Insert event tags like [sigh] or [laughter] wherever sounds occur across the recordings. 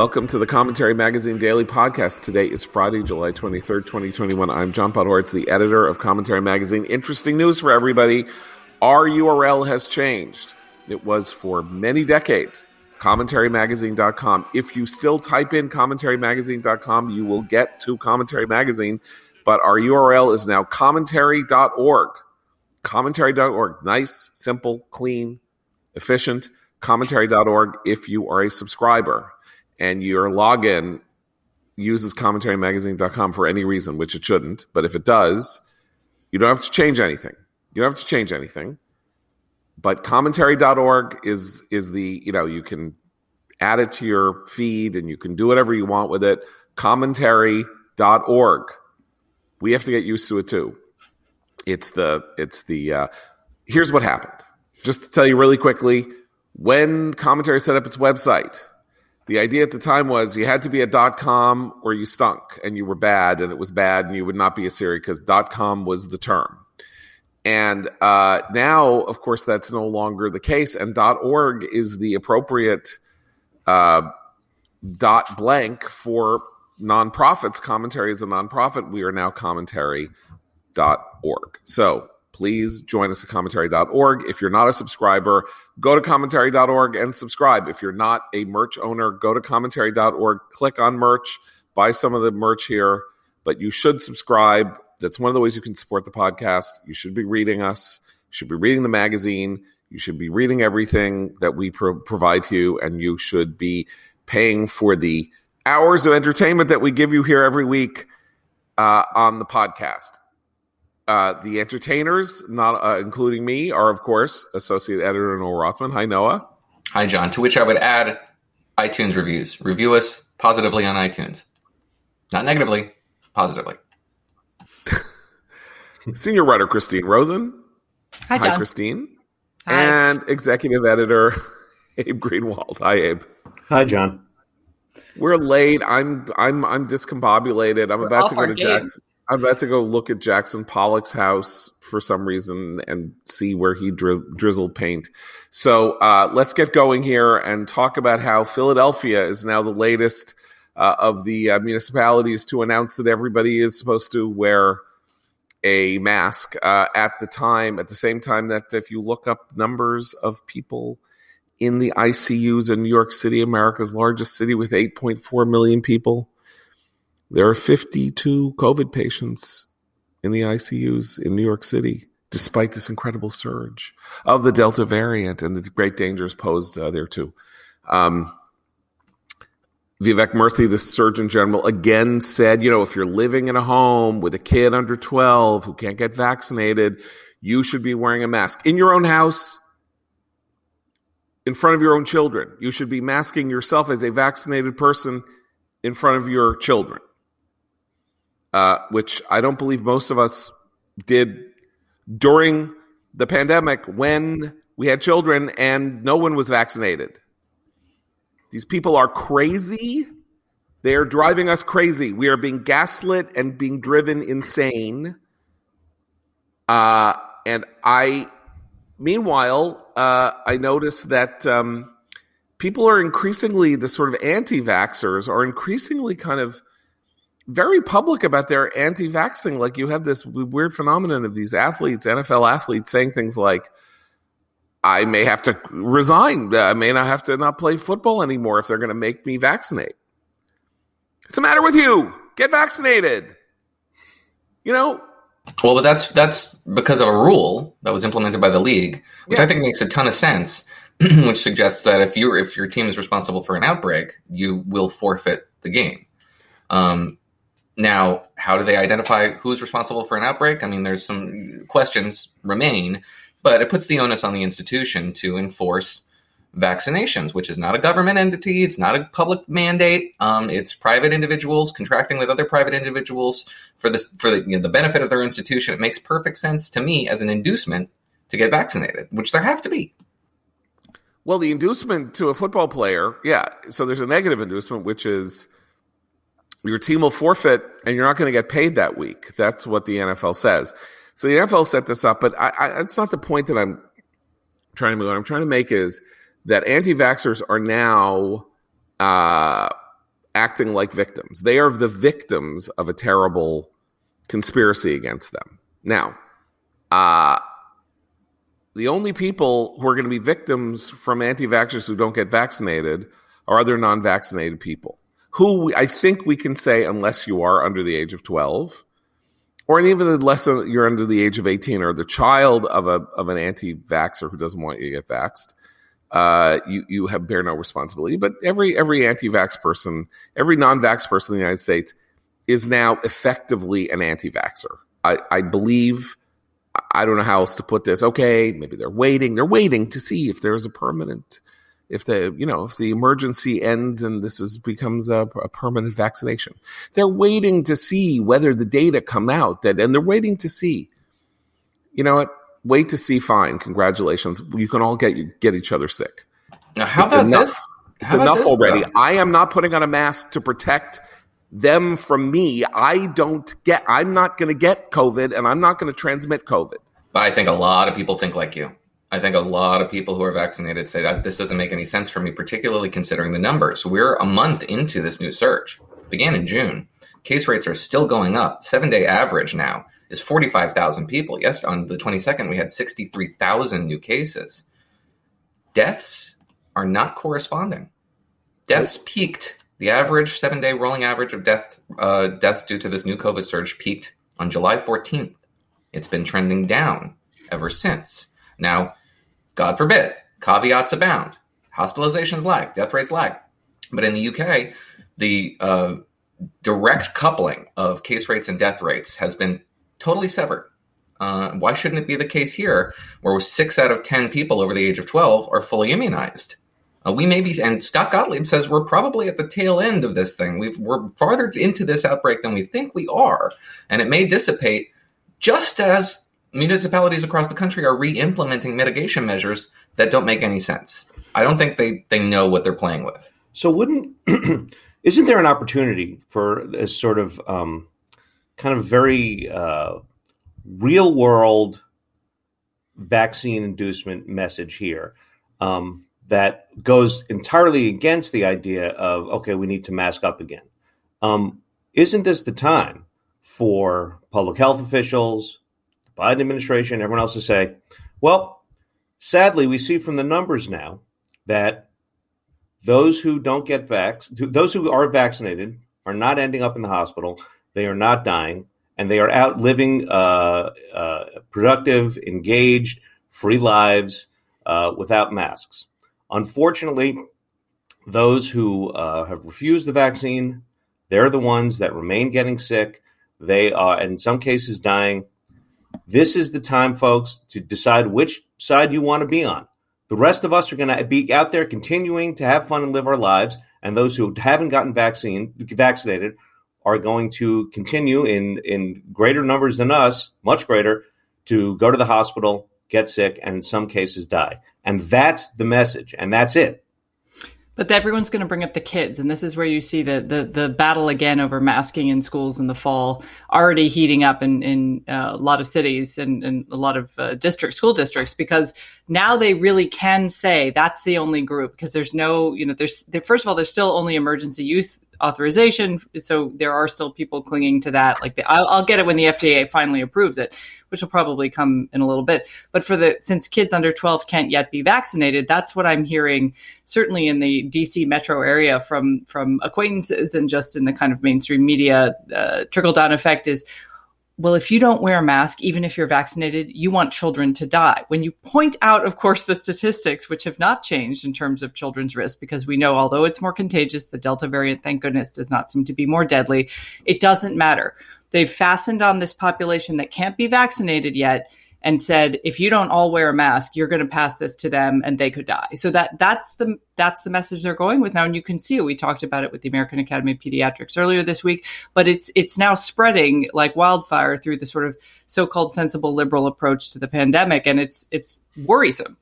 Welcome to the Commentary Magazine Daily Podcast. Today is Friday, July 23rd, 2021. I'm John Podhoretz, the editor of Commentary Magazine. Interesting news for everybody. Our URL has changed. It was for many decades. CommentaryMagazine.com. If you still type in CommentaryMagazine.com, you will get to Commentary Magazine, but our URL is now commentary.org. Commentary.org. Nice, simple, clean, efficient. Commentary.org if you are a subscriber and your login uses commentarymagazine.com for any reason, which it shouldn't, but if it does, you don't have to change anything. You don't have to change anything. But commentary.org is is the, you know, you can add it to your feed and you can do whatever you want with it. Commentary.org. We have to get used to it too. It's the it's the uh here's what happened. Just to tell you really quickly, when commentary set up its website, the idea at the time was you had to be a dot com or you stunk and you were bad and it was bad and you would not be a Siri because dot com was the term. And uh, now, of course, that's no longer the case. And dot org is the appropriate uh, dot blank for nonprofits. Commentary is a nonprofit. We are now commentary.org. So please join us at commentary.org. If you're not a subscriber, go to commentary.org and subscribe. If you're not a merch owner, go to commentary.org, click on merch, buy some of the merch here, but you should subscribe. That's one of the ways you can support the podcast. You should be reading us, you should be reading the magazine, you should be reading everything that we pro- provide to you, and you should be paying for the hours of entertainment that we give you here every week uh, on the podcast. Uh, the entertainers, not uh, including me, are of course associate editor Noah Rothman. Hi, Noah. Hi, John. To which I would add iTunes reviews. Review us positively on iTunes, not negatively, positively. [laughs] Senior writer Christine Rosen. Hi, John. Hi, Christine. Hi. And executive editor [laughs] Abe Greenwald. Hi, Abe. Hi, John. We're late. I'm I'm I'm discombobulated. I'm We're about to go to. Jackson. I'm about to go look at Jackson Pollock's house for some reason and see where he dri- drizzled paint. So uh, let's get going here and talk about how Philadelphia is now the latest uh, of the uh, municipalities to announce that everybody is supposed to wear a mask uh, at the time, at the same time that if you look up numbers of people in the ICUs in New York City, America's largest city with 8.4 million people, there are 52 COVID patients in the ICUs in New York City, despite this incredible surge of the Delta variant and the great dangers posed uh, there too. Um, Vivek Murthy, the Surgeon General, again said, you know, if you're living in a home with a kid under 12 who can't get vaccinated, you should be wearing a mask in your own house, in front of your own children. You should be masking yourself as a vaccinated person in front of your children, uh, which I don't believe most of us did during the pandemic when we had children and no one was vaccinated. These people are crazy. They are driving us crazy. We are being gaslit and being driven insane. Uh, and I, meanwhile, uh, I notice that um, people are increasingly, the sort of anti vaxxers are increasingly kind of very public about their anti vaxxing. Like you have this weird phenomenon of these athletes, NFL athletes, saying things like, I may have to resign. I may not have to not play football anymore if they're going to make me vaccinate. What's the matter with you? Get vaccinated. You know, Well, but that's that's because of a rule that was implemented by the league, which I think makes a ton of sense. [clears throat] which suggests that if you if your team is responsible for an outbreak, you will forfeit the game. Um, now, how do they identify who's responsible for an outbreak? I mean, there's some questions remain, but it puts the onus on the institution to enforce vaccinations, which is not a government entity. It's not a public mandate. Um, it's private individuals contracting with other private individuals for this for the, you know, the benefit of their institution. It makes perfect sense to me as an inducement to get vaccinated, which there have to be. Well, the inducement to a football player, yeah. So there's a negative inducement, which is your team will forfeit and you're not going to get paid that week. That's what the NFL says. So the NFL set this up, but I, I, that's not the point that I'm trying to make. What I'm trying to make is that anti-vaxxers are now uh, acting like victims. They are the victims of a terrible conspiracy against them. Now, uh, the only people who are going to be victims from anti vaxxers who don't get vaccinated are other non vaccinated people who I think we can say, unless you are under the age of 12, or even unless you're under the age of 18 or the child of a of an anti vaxxer who doesn't want you to get vaxxed, uh, you you have bear no responsibility. But every every anti-vax person, every non-vax person in the United States is now effectively an anti-vaxxer. I, I believe. I don't know how else to put this. Okay, maybe they're waiting. They're waiting to see if there's a permanent, if the you know if the emergency ends and this is becomes a, a permanent vaccination. They're waiting to see whether the data come out that, and they're waiting to see. You know what? wait to see fine. Congratulations. You can all get get each other sick. Now, how it's about enough. this? It's enough this, already. Though? I am not putting on a mask to protect them from me. I don't get. I'm not going to get COVID, and I'm not going to transmit COVID. But I think a lot of people think like you. I think a lot of people who are vaccinated say that this doesn't make any sense for me, particularly considering the numbers. We're a month into this new surge. It began in June. Case rates are still going up. Seven day average now is 45,000 people. Yes, on the 22nd, we had 63,000 new cases. Deaths are not corresponding. Deaths peaked. The average seven day rolling average of death, uh, deaths due to this new COVID surge peaked on July 14th. It's been trending down ever since. Now, God forbid, caveats abound. Hospitalizations lag, death rates lag. But in the UK, the uh, direct coupling of case rates and death rates has been totally severed. Uh, why shouldn't it be the case here, where six out of 10 people over the age of 12 are fully immunized? Uh, we may be, and Scott Gottlieb says we're probably at the tail end of this thing. we are farther into this outbreak than we think we are, and it may dissipate just as municipalities across the country are re implementing mitigation measures that don't make any sense. I don't think they, they know what they're playing with. So, wouldn't, [clears throat] isn't there an opportunity for this sort of um, kind of very uh, real world vaccine inducement message here um, that goes entirely against the idea of okay, we need to mask up again. Um, isn't this the time for public health officials, Biden administration, everyone else to say, well, sadly, we see from the numbers now that those who don't get vax, those who are vaccinated, are not ending up in the hospital. They are not dying, and they are out living uh, uh, productive, engaged, free lives uh, without masks. Unfortunately, those who uh, have refused the vaccine, they're the ones that remain getting sick. They are, in some cases, dying. This is the time, folks, to decide which side you want to be on. The rest of us are going to be out there continuing to have fun and live our lives, and those who haven't gotten vaccine vaccinated are going to continue in in greater numbers than us, much greater, to go to the hospital, get sick, and in some cases die. And that's the message, and that's it. But everyone's going to bring up the kids, and this is where you see the the, the battle again over masking in schools in the fall already heating up in in uh, a lot of cities and, and a lot of uh, district school districts because now they really can say that's the only group because there's no you know there's first of all there's still only emergency use authorization. So there are still people clinging to that. Like the, I'll, I'll, get it when the FDA finally approves it, which will probably come in a little bit. But for the since kids under 12 can't yet be vaccinated, that's what I'm hearing. Certainly in the DC metro area from from acquaintances and just in the kind of mainstream media uh, trickle down effect is well, if you don't wear a mask, even if you're vaccinated, you want children to die. When you point out, of course, the statistics, which have not changed in terms of children's risk, because we know although it's more contagious, the Delta variant, thank goodness, does not seem to be more deadly. It doesn't matter. They've fastened on this population that can't be vaccinated yet and said if you don't all wear a mask you're going to pass this to them and they could die. So that that's the that's the message they're going with now. And you can see it. We talked about it with the american academy of pediatrics earlier this week but it's it's now spreading like wildfire through the sort of so-called sensible liberal approach to the pandemic. And it's it's worrisome.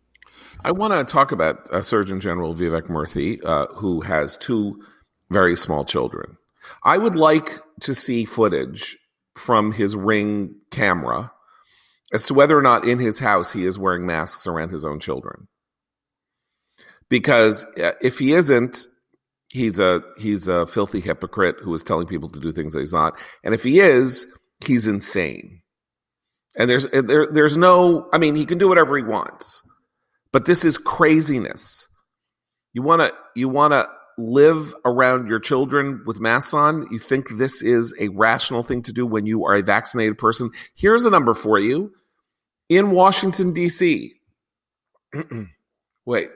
I want to talk about uh, surgeon general vivek murthy uh, who has two very small children. I would like to see footage from his ring camera as to whether or not in his house he is wearing masks around his own children. Because uh, if he isn't, he's a he's a filthy hypocrite who is telling people to do things that he's not. And if he is, he's insane. And there's there there's no I mean he can do whatever he wants. But this is craziness. You want to you want to live around your children with masks on? You think this is a rational thing to do when you are a vaccinated person? Here's a number for you. In Washington D.C. [clears throat] Wait,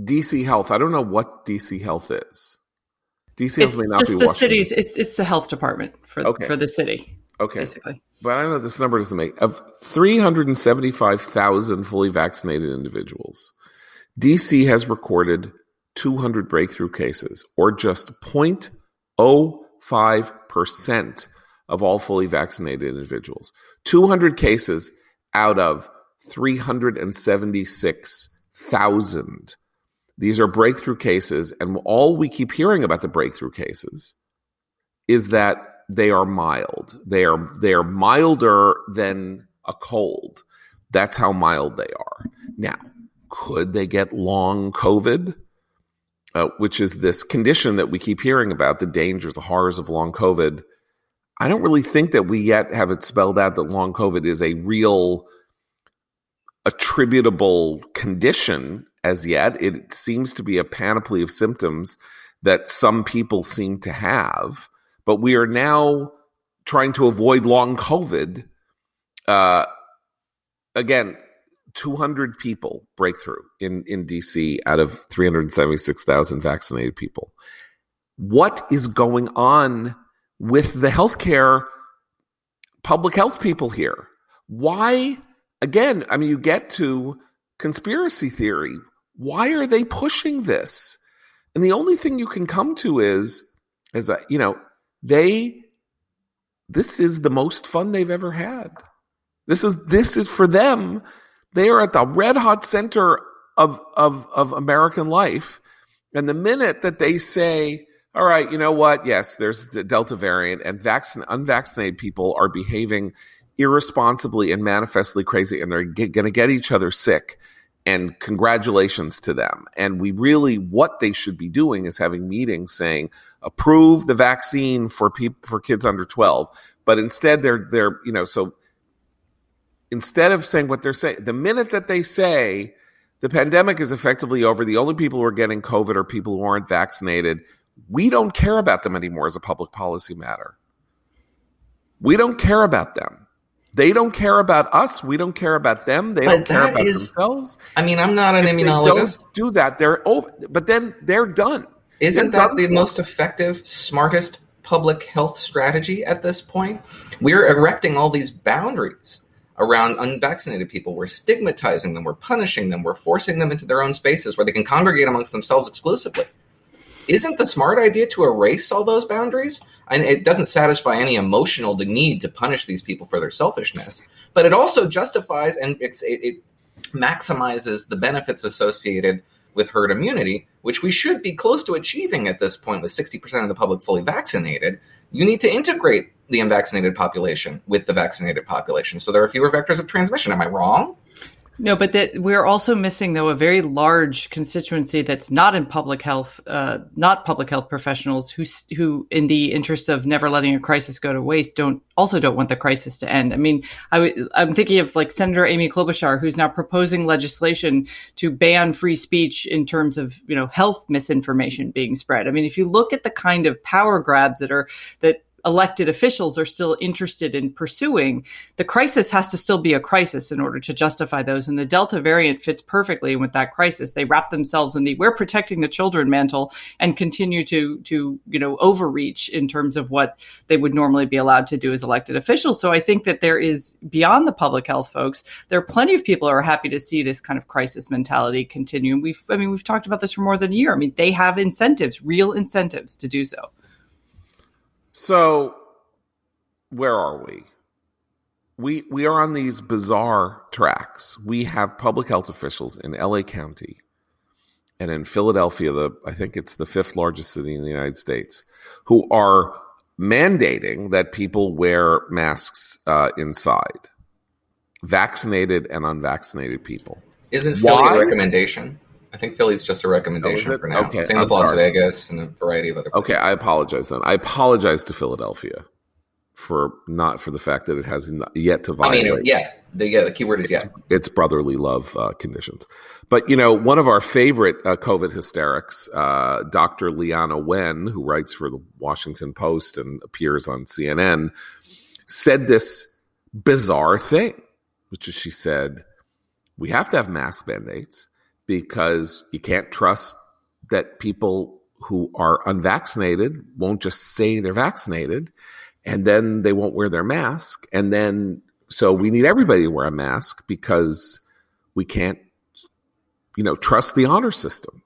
DC Health. I don't know what DC Health is. DC Health It's may not just be the Washington. city's. It's, it's the health department for Okay. for the city, Okay, basically. but I don't know this number doesn't make of three hundred and seventy-five thousand fully vaccinated individuals. DC has recorded two hundred breakthrough cases, or just 0.05 percent of all fully vaccinated individuals. Two hundred cases out of three hundred and seventy-six thousand. These are breakthrough cases, and all we keep hearing about the breakthrough cases is that they are mild. They are they are milder than a cold. That's how mild they are. Now, could they get long COVID? Uh, which is this condition that we keep hearing about the dangers, the horrors of long COVID. I don't really think that we yet have it spelled out that long COVID is a real attributable condition as yet. It seems to be a panoply of symptoms that some people seem to have, but we are now trying to avoid long COVID. Uh, again, 200 people breakthrough in, in DC out of 376,000 vaccinated people. What is going on with the healthcare public health people here? Why, again, I mean, you get to conspiracy theory. Why are they pushing this? And the only thing you can come to is, is that, you know, they, this is the most fun they've ever had. This is, this is for them. They are at the red hot center of, of, of American life. And the minute that they say, all right, you know what? Yes, there's the Delta variant and vaccin- unvaccinated people are behaving irresponsibly and manifestly crazy and they're g- going to get each other sick. And congratulations to them. And we really, what they should be doing is having meetings saying, approve the vaccine for people, for kids under 12. But instead they're, they're, you know, so instead of saying what they're saying, the minute that they say the pandemic is effectively over, the only people who are getting COVID are people who aren't vaccinated, we don't care about them anymore as a public policy matter. We don't care about them. They don't care about us. We don't care about them. They But don't care about is- themselves. I mean, I'm not an If immunologist. do that. They're over. But then they're done. Isn't They're that done the for. most effective, smartest public health strategy at this point? We're erecting all these boundaries around unvaccinated people. We're stigmatizing them, we're punishing them, we're forcing them into their own spaces where they can congregate amongst themselves exclusively. Isn't the smart idea to erase all those boundaries? And it doesn't satisfy any emotional need to punish these people for their selfishness, but it also justifies and it, it maximizes the benefits associated with herd immunity, which we should be close to achieving at this point with 60% of the public fully vaccinated. You need to integrate the unvaccinated population with the vaccinated population so there are fewer vectors of transmission. Am I wrong? No, but that we're also missing though a very large constituency that's not in public health, uh, not public health professionals who who, in the interest of never letting a crisis go to waste, don't also don't want the crisis to end. I mean, I w- I'm thinking of like Senator Amy Klobuchar, who's now proposing legislation to ban free speech in terms of you know health misinformation being spread. I mean, if you look at the kind of power grabs that are that elected officials are still interested in pursuing, the crisis has to still be a crisis in order to justify those. And the Delta variant fits perfectly with that crisis. They wrap themselves in the we're protecting the children mantle and continue to to, you know, overreach in terms of what they would normally be allowed to do as elected officials. So I think that there is beyond the public health folks, there are plenty of people who are happy to see this kind of crisis mentality continue. And we've I mean, we've talked about this for more than a year. I mean, they have incentives, real incentives to do so. So, where are we? We we are on these bizarre tracks. We have public health officials in LA County and in Philadelphia, the I think it's the fifth largest city in the United States, who are mandating that people wear masks uh, inside, vaccinated and unvaccinated people. Isn't Philly Why? a recommendation? I think Philly's just a recommendation Oh, for now. Okay, Same I'm with Las sorry. Vegas and a variety of other places. Okay, I apologize then. I apologize to Philadelphia for not for the fact that it has yet to violate. I mean, yeah, the yeah, the keyword is yeah. its brotherly love uh, conditions. But you know, one of our favorite uh, COVID hysterics, uh, Dr. Leana Wen, who writes for the Washington Post and appears on CNN, said this bizarre thing, which is she said, "We have to have mask mandates because you can't trust that people who are unvaccinated won't just say they're vaccinated." And then they won't wear their mask. And then so we need everybody to wear a mask because we can't, you know, trust the honor system.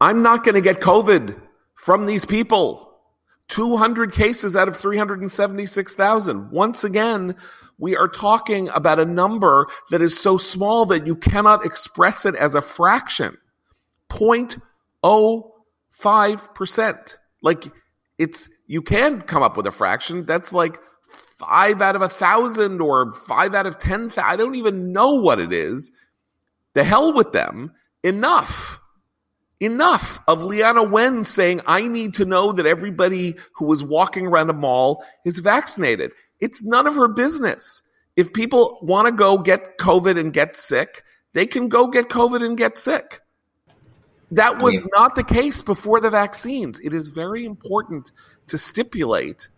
I'm not going to get COVID from these people. 200 cases out of 376,000. Once again, we are talking about a number that is so small that you cannot express it as a fraction. 0.05%. Like it's, you can come up with a fraction. That's like five out of a thousand or five out of ten. I don't even know what it is. The hell with them. Enough. Enough of Leana Wen saying, I need to know that everybody who is walking around a mall is vaccinated. It's none of her business. If people want to go get COVID and get sick, they can go get COVID and get sick. That was I mean- not the case before the vaccines. It is very important to stipulate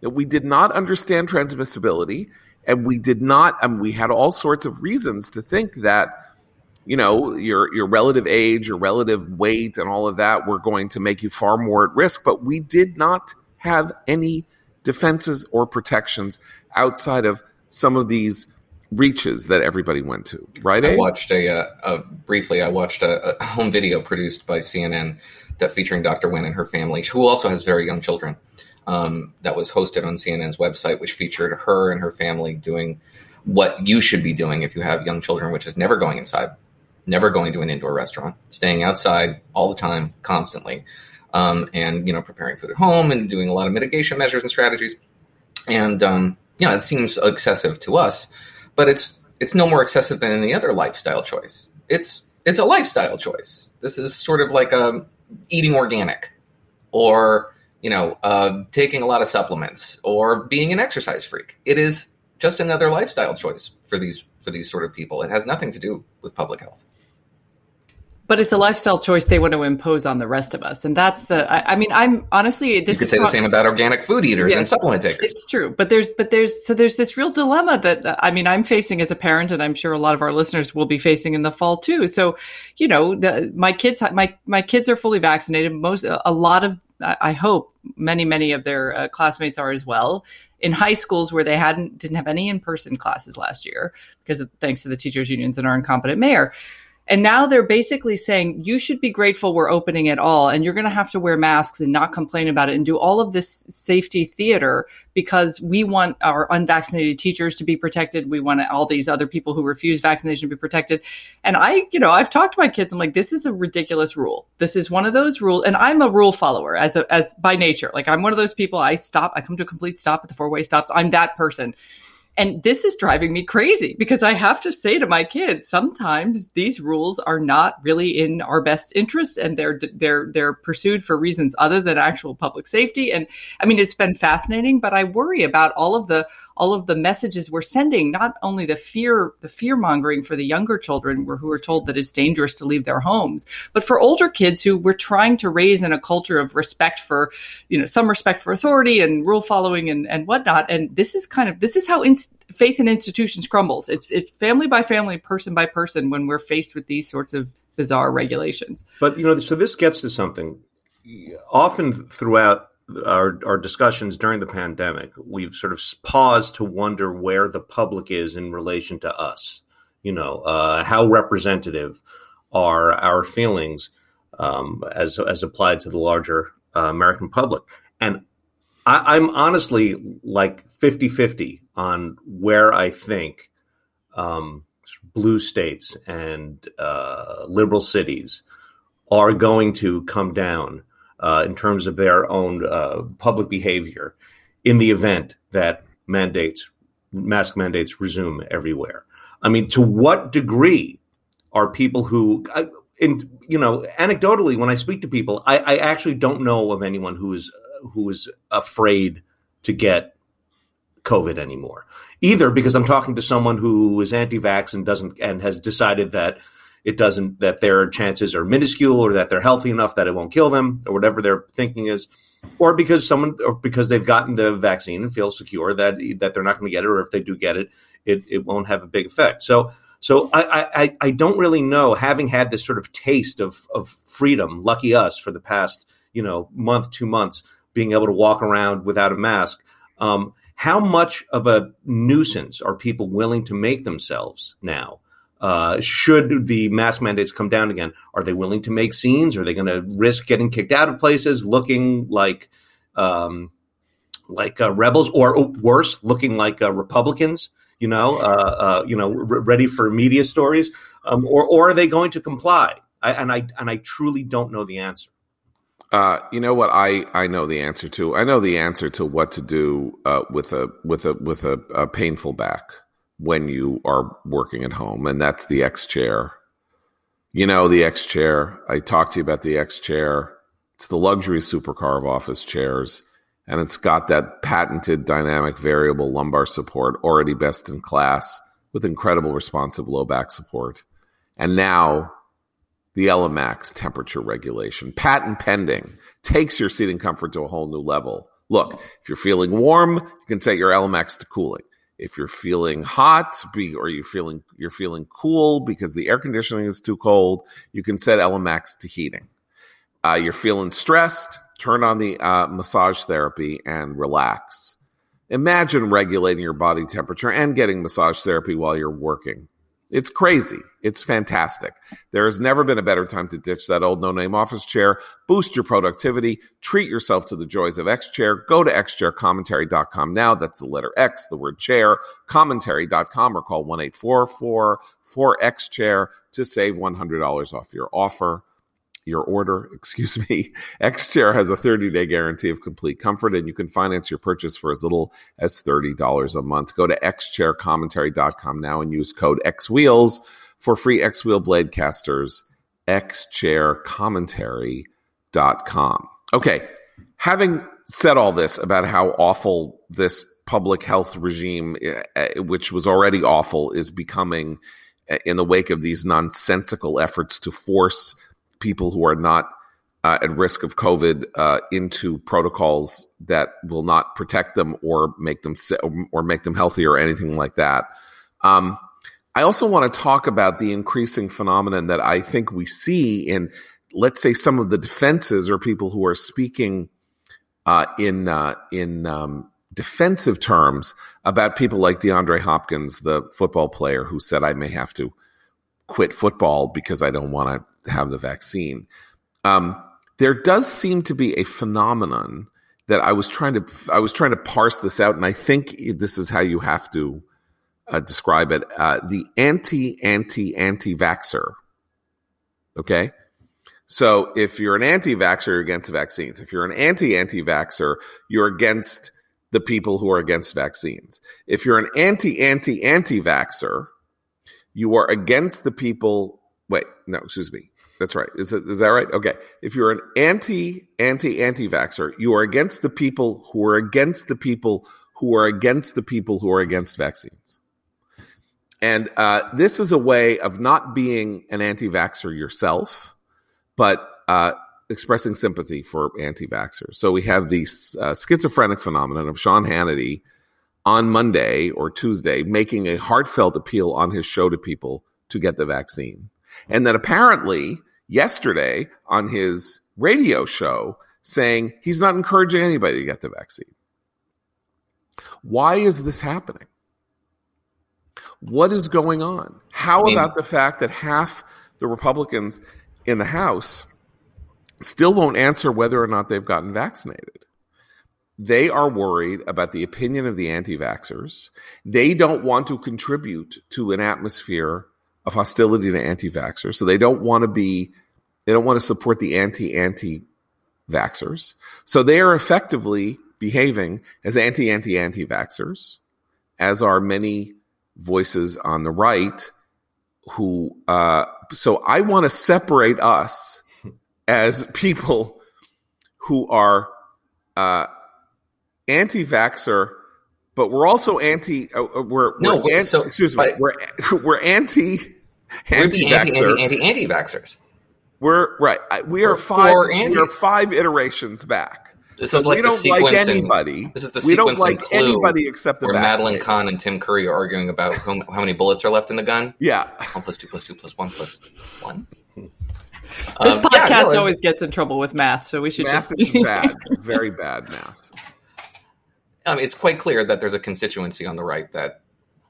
that we did not understand transmissibility and we did not and we had all sorts of reasons to think that you know your your relative age your relative weight and all of that were going to make you far more at risk but we did not have any defenses or protections outside of some of these reaches that everybody went to right I Abe? watched a, uh, a briefly. I watched a, a [laughs] home video produced by CNN that featuring Dr. Wen and her family, who also has very young children. Um, that was hosted on CNN's website, which featured her and her family doing what you should be doing if you have young children, which is never going inside, never going to an indoor restaurant, staying outside all the time, constantly, um, and you know preparing food at home and doing a lot of mitigation measures and strategies. And um, you know, it seems excessive to us, but it's it's no more excessive than any other lifestyle choice. It's it's a lifestyle choice. This is sort of like um, eating organic, or you know, uh, taking a lot of supplements, or being an exercise freak. It is just another lifestyle choice for these for these sort of people. It has nothing to do with public health. But it's a lifestyle choice they want to impose on the rest of us, and that's the. I, I mean, I'm honestly this you could say the same about organic food eaters and supplement takers. It's true, but there's but there's so there's this real dilemma that I mean I'm facing as a parent, and I'm sure a lot of our listeners will be facing in the fall too. So, you know, the, my kids my my kids are fully vaccinated. Most a lot of I hope many many of their uh, classmates are as well. In high schools where they hadn't didn't have any in person classes last year because of, thanks to the teachers unions and our incompetent mayor. And now they're basically saying you should be grateful we're opening at all, and you're going to have to wear masks and not complain about it and do all of this safety theater because we want our unvaccinated teachers to be protected. We want all these other people who refuse vaccination to be protected. And I, you know, I've talked to my kids. I'm like, this is a ridiculous rule. This is one of those rules, and I'm a rule follower as a, as by nature. Like I'm one of those people. I stop. I come to a complete stop at the four way stops. I'm that person. And this is driving me crazy because I have to say to my kids, sometimes these rules are not really in our best interest and they're, they're, they're pursued for reasons other than actual public safety. And I mean, it's been fascinating, but I worry about all of the, all of the messages we're sending, not only the fear, the fear mongering for the younger children who are told that it's dangerous to leave their homes, but for older kids who we're trying to raise in a culture of respect for, you know, some respect for authority and rule following and, and whatnot. And this is kind of, this is how in, faith in institutions crumbles. It's, it's family by family, person by person when we're faced with these sorts of bizarre regulations. But you know, so this gets to something. Often throughout our our discussions during the pandemic, we've sort of paused to wonder where the public is in relation to us. You know, uh, how representative are our feelings um, as as applied to the larger uh, American public? And I, I'm honestly like 50-50 on where I think um, blue states and uh, liberal cities are going to come down uh, in terms of their own uh, public behavior in the event that mandates, mask mandates resume everywhere. I mean, to what degree are people who, and you know, anecdotally, when I speak to people, I, I actually don't know of anyone who is who is afraid to get COVID anymore. Either because I'm talking to someone who is anti-vax and doesn't and has decided that it doesn't that their chances are minuscule or that they're healthy enough that it won't kill them or whatever their thinking is. Or because someone or because they've gotten the vaccine and feel secure that that they're not going to get it or if they do get it it, it won't have a big effect. So so I, I i don't really know having had this sort of taste of of freedom lucky us for the past you know month two months being able to walk around without a mask um, how much of a nuisance are people willing to make themselves now uh, should the mask mandates come down again, are they willing to make scenes? Are they going to risk getting kicked out of places, looking like um, like uh, rebels, or worse, looking like uh, Republicans? You know, uh, uh, you know, r- ready for media stories, um, or or are they going to comply? I, and I and I truly don't know the answer. Uh, you know what I, I know the answer to. I know the answer to what to do uh, with a with a with a, a painful back when you are working at home, and that's the X chair. You know, the X chair. I talked to you about the X chair. It's the luxury supercar of office chairs, and it's got that patented dynamic variable lumbar support, already best in class, with incredible responsive low back support. And now the ELEMAX temperature regulation, patent pending, takes your seating comfort to a whole new level. Look, if you're feeling warm, you can set your ELEMAX to cooling if you're feeling hot or you're feeling you're feeling cool because the air conditioning is too cold, you can set ELEMAX to heating. Uh, you're feeling stressed, turn on the uh, massage therapy and relax. Imagine regulating your body temperature and getting massage therapy while you're working. It's crazy. It's fantastic. There has never been a better time to ditch that old no name office chair, boost your productivity, treat yourself to the joys of X Chair. Go to xchaircommentary.com now. That's the letter X, the word chair, commentary.com, or call 1 844 4X Chair to save $100 off your offer your order, [laughs] excuse me. XChair has a 30-day guarantee of complete comfort and you can finance your purchase for as little as $30 a month. Go to xchaircommentary.com now and use code XWheels for free X-Wheel blade casters. xchaircommentary.com. Okay, having said all this about how awful this public health regime eh, eh, which was already awful is becoming eh, in the wake of these nonsensical efforts to force people who are not uh, at risk of COVID uh, into protocols that will not protect them or make them si- or make them healthy or anything like that. Um, I also want to talk about the increasing phenomenon that I think we see in, let's say, some of the defenses or people who are speaking uh, in uh, in um, defensive terms about people like DeAndre Hopkins, the football player who said, "I may have to quit football because I don't want to." have the vaccine. Um, there does seem to be a phenomenon that I was trying to I was trying to parse this out, and I think this is how you have to uh, describe it: uh, the anti anti anti vaxer. Okay, so if you're an anti vaxer, you're against vaccines. If you're an anti anti vaxer, you're against the people who are against vaccines. If you're an anti anti anti vaxer, you are against the people. Wait, no, excuse me. That's right. Is that, is that right? Okay. If you're an anti, anti, anti vaxxer, you are against the people who are against the people who are against the people who are against vaccines. And uh, this is a way of not being an anti vaxxer yourself, but uh, expressing sympathy for anti vaxxers. So we have the uh, schizophrenic phenomenon of Sean Hannity on Monday or Tuesday making a heartfelt appeal on his show to people to get the vaccine. And then apparently yesterday on his radio show saying he's not encouraging anybody to get the vaccine. Why is this happening? What is going on? How I mean, about the fact that half the Republicans in the House still won't answer whether or not they've gotten vaccinated? They are worried about the opinion of the anti vaxxers. They don't want to contribute to an atmosphere of hostility to anti-vaxxers. So they don't want to be, they don't want to support the anti-anti-vaxxers. So they are effectively behaving as anti-anti-anti-vaxxers, as are many voices on the right who uh, so I want to separate us [laughs] as people who are uh, anti-vaxxer, but we're also anti. Uh, uh we're, no, we're an, so, excuse me. We're [laughs] we're anti. Anti anti anti anti vaxxers. We're right. We are we're five. We are five iterations back. This so is like we don't like anybody. This is the we don't like anybody except the where Madeline Kahn and Tim Curry are arguing about whom, how many bullets are left in the gun. Yeah, one plus two plus two plus one plus one. This um, podcast yeah, no, always gets in trouble with math, so we should math just is [laughs] bad, very bad math. It's quite clear that there's a constituency on the right that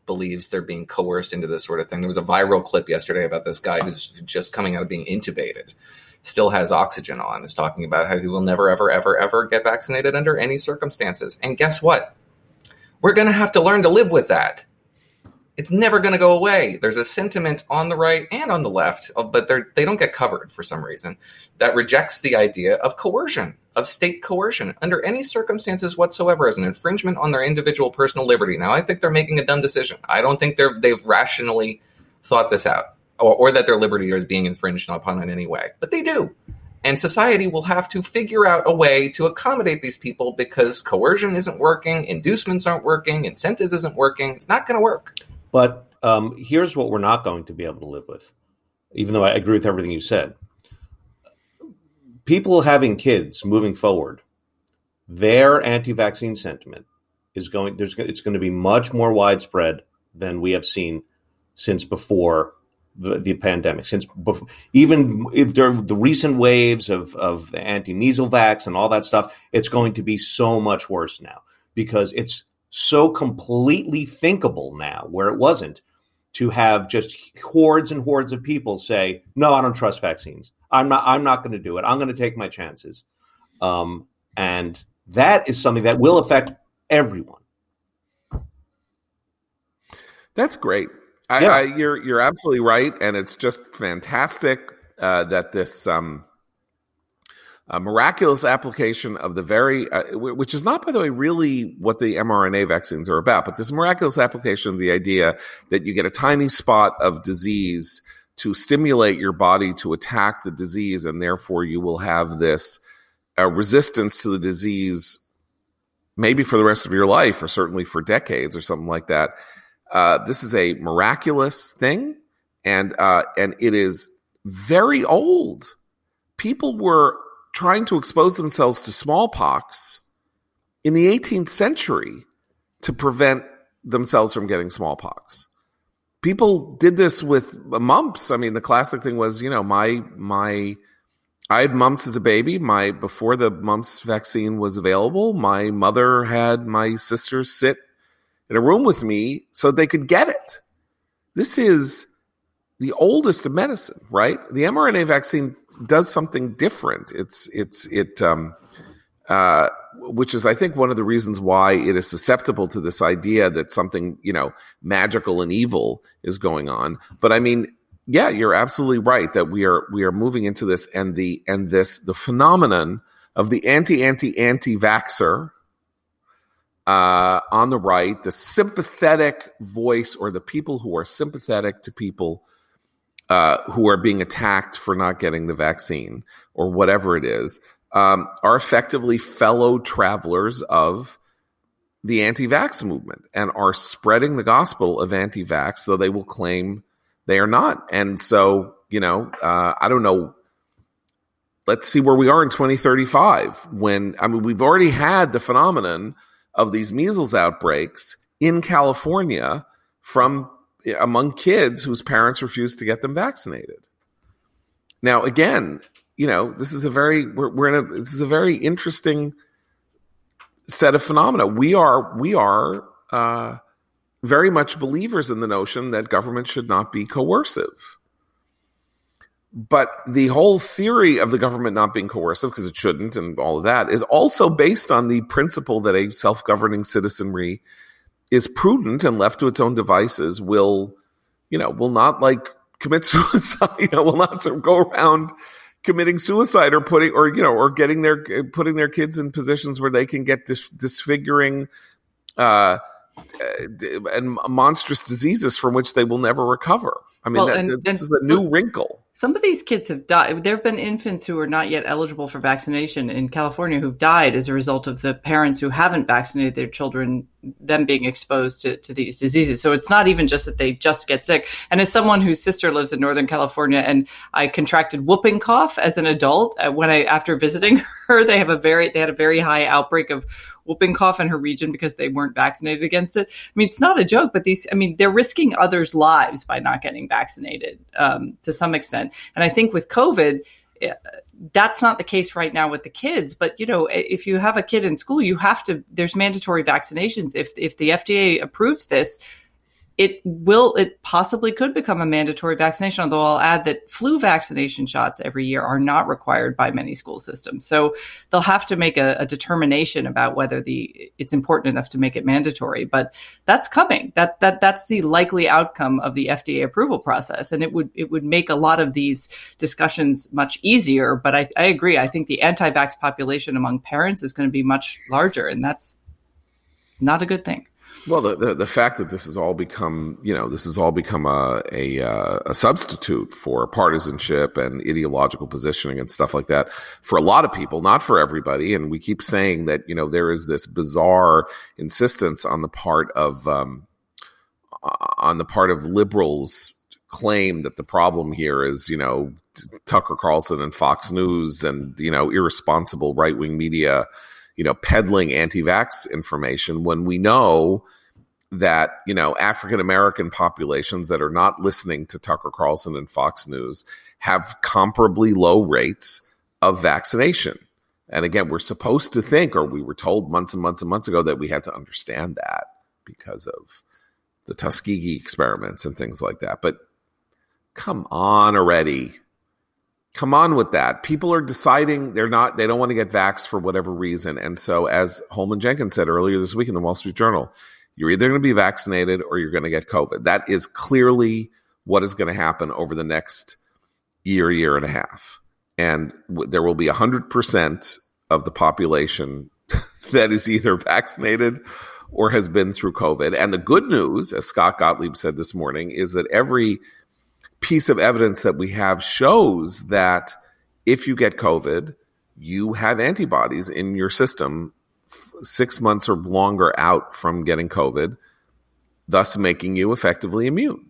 believes they're being coerced into this sort of thing. There was a viral clip yesterday about this guy who's just coming out of being intubated, still has oxygen on, is talking about how he will never, ever, ever, ever get vaccinated under any circumstances. And guess what? We're going to have to learn to live with that it's never going to go away. There's a sentiment on the right and on the left, but they don't get covered for some reason, that rejects the idea of coercion, of state coercion, under any circumstances whatsoever as an infringement on their individual personal liberty. Now, I think they're making a dumb decision. I don't think they're, they've rationally thought this out, or, or that their liberty is being infringed upon in any way, but they do. And society will have to figure out a way to accommodate these people because coercion isn't working, inducements aren't working, incentives isn't working. It's not going to work. But um, here's what we're not going to be able to live with, even though I agree with everything you said. People having kids moving forward, their anti-vaccine sentiment is going. There's it's going to be much more widespread than we have seen since before the, the pandemic. Since before, even if there the recent waves of of anti-measles vax and all that stuff, it's going to be so much worse now because it's so completely thinkable now where it wasn't to have just hordes and hordes of people say no i don't trust vaccines. I'm not i'm not going to do it. I'm going to take my chances. Um, and that is something that will affect everyone. That's great. I, yeah. I, you're you're absolutely right and it's just fantastic uh, that this um, a miraculous application of the very, uh, which is not, by the way, really what the mRNA vaccines are about, but this miraculous application of the idea that you get a tiny spot of disease to stimulate your body to attack the disease, and therefore you will have this uh, resistance to the disease, maybe for the rest of your life, or certainly for decades, or something like that. Uh, this is a miraculous thing, and uh, and it is very old. People were trying to expose themselves to smallpox in the 18th century to prevent themselves from getting smallpox. People did this with mumps. I mean, the classic thing was, you know, my my I had mumps as a baby. My before the mumps vaccine was available, my mother had my sisters sit in a room with me so they could get it. This is the oldest medicine, right? The mRNA vaccine does something different. It's it's it um, uh, which is I think one of the reasons why it is susceptible to this idea that something you know magical and evil is going on. But I mean, yeah, you're absolutely right that we are we are moving into this and the and this the phenomenon of the anti anti anti vaxer uh, on the right, the sympathetic voice or the people who are sympathetic to people uh, who are being attacked for not getting the vaccine or whatever it is um, are effectively fellow travelers of the anti-vax movement and are spreading the gospel of anti-vax, though they will claim they are not. And so, you know, uh, I don't know. Let's see where we are in 2035 when, I mean, we've already had the phenomenon of these measles outbreaks in California from among kids whose parents refuse to get them vaccinated. Now, again, you know, this is a very we're, we're in a this is a very interesting set of phenomena. We are we are uh, very much believers in the notion that government should not be coercive. But the whole theory of the government not being coercive, because it shouldn't, and all of that, is also based on the principle that a self governing citizenry is prudent and left to its own devices will, you know, will not like commit [laughs] suicide, you know, will not sort of go around committing suicide or putting or you know or getting their putting their kids in positions where they can get dis- disfiguring uh, and monstrous diseases from which they will never recover. I mean, well, that, and, this and, is a new wrinkle. Some of these kids have died. There have been infants who are not yet eligible for vaccination in California who've died as a result of the parents who haven't vaccinated their children, them being exposed to, to these diseases. So it's not even just that they just get sick. And as someone whose sister lives in Northern California and I contracted whooping cough as an adult, uh, when I, after visiting [laughs] her, they have a very, they had a very high outbreak of whooping cough in her region because they weren't vaccinated against it. I mean, it's not a joke, but these, I mean, they're risking others' lives by not getting vaccinated um, to some extent. And I think with COVID, eh, that's not the case right now with the kids but you know if you have a kid in school you have to there's mandatory vaccinations if if the FDA approves this it will it possibly could become a mandatory vaccination although i'll add that flu vaccination shots every year are not required by many school systems. So they'll have to make a, a, determination about whether the it's important enough to make it mandatory but that's coming. That that that's the likely outcome of the fda approval process and it would it would make a lot of these discussions much easier but i, I agree. I think the anti-vax population among parents is going to be much larger and that's not a good thing well, the, the, the fact that this has all become, you know, this has all become a a, uh, a substitute for partisanship and ideological positioning and stuff like that for a lot of people, not for everybody. And we keep saying that, you know, there is this bizarre insistence on the part of um, on the part of liberals claim that the problem here is, you know, Tucker Carlson and Fox News and you know irresponsible right wing media you know, peddling anti-vax information when we know that, you know, African American populations that are not listening to Tucker Carlson and Fox News have comparably low rates of vaccination. And again, we're supposed to think, or we were told months and months and months ago that we had to understand that because of the Tuskegee experiments and things like that. But come on already come on with that. People are deciding they're not, they don't want to get vaxxed for whatever reason. And so, as Holman Jenkins said earlier this week in the Wall Street Journal, you're either going to be vaccinated or you're going to get COVID. That is clearly what is going to happen over the next year, year and a half. And w- there will be 100% of the population [laughs] that is either vaccinated or has been through COVID. And the good news, as Scott Gottlieb said this morning, is that every piece of evidence that we have shows that if you get COVID, you have antibodies in your system six months or longer out from getting COVID, thus making you effectively immune.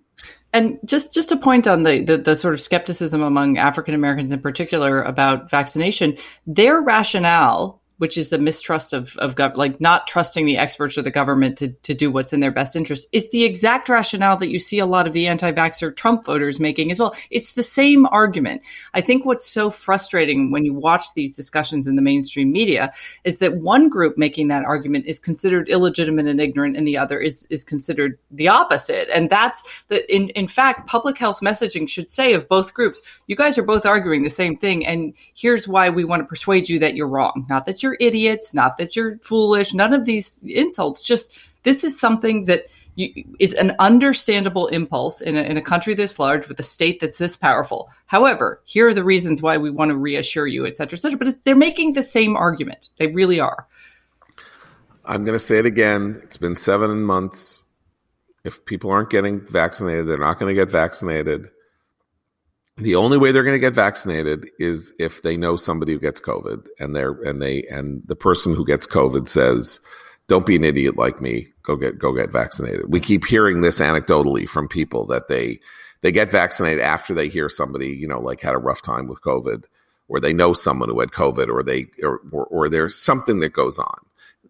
And just just a point on the, the, the sort of skepticism among African Americans in particular about vaccination, their rationale which is the mistrust of of gov- like not trusting the experts or the government to to do what's in their best interest is the exact rationale that you see a lot of the anti-vaxxer Trump voters making as well. It's the same argument. I think what's so frustrating when you watch these discussions in the mainstream media is that one group making that argument is considered illegitimate and ignorant and the other is is considered the opposite. And that's the in in fact public health messaging should say of both groups, you guys are both arguing the same thing and here's why we want to persuade you that you're wrong. Not that you're idiots, not that you're foolish, none of these insults. Just this is something that you, is an understandable impulse in a, in a country this large with a state that's this powerful. However, here are the reasons why we want to reassure you, et cetera, et cetera. But they're making the same argument. They really are. I'm going to say it again. It's been seven months. If people aren't getting vaccinated, they're not going to get vaccinated the only way they're going to get vaccinated is if they know somebody who gets COVID and they're and they and the person who gets COVID says, "Don't be an idiot like me. Go get go get vaccinated." We keep hearing this anecdotally from people that they they get vaccinated after they hear somebody you know like had a rough time with COVID, or they know someone who had COVID, or they or or, or there's something that goes on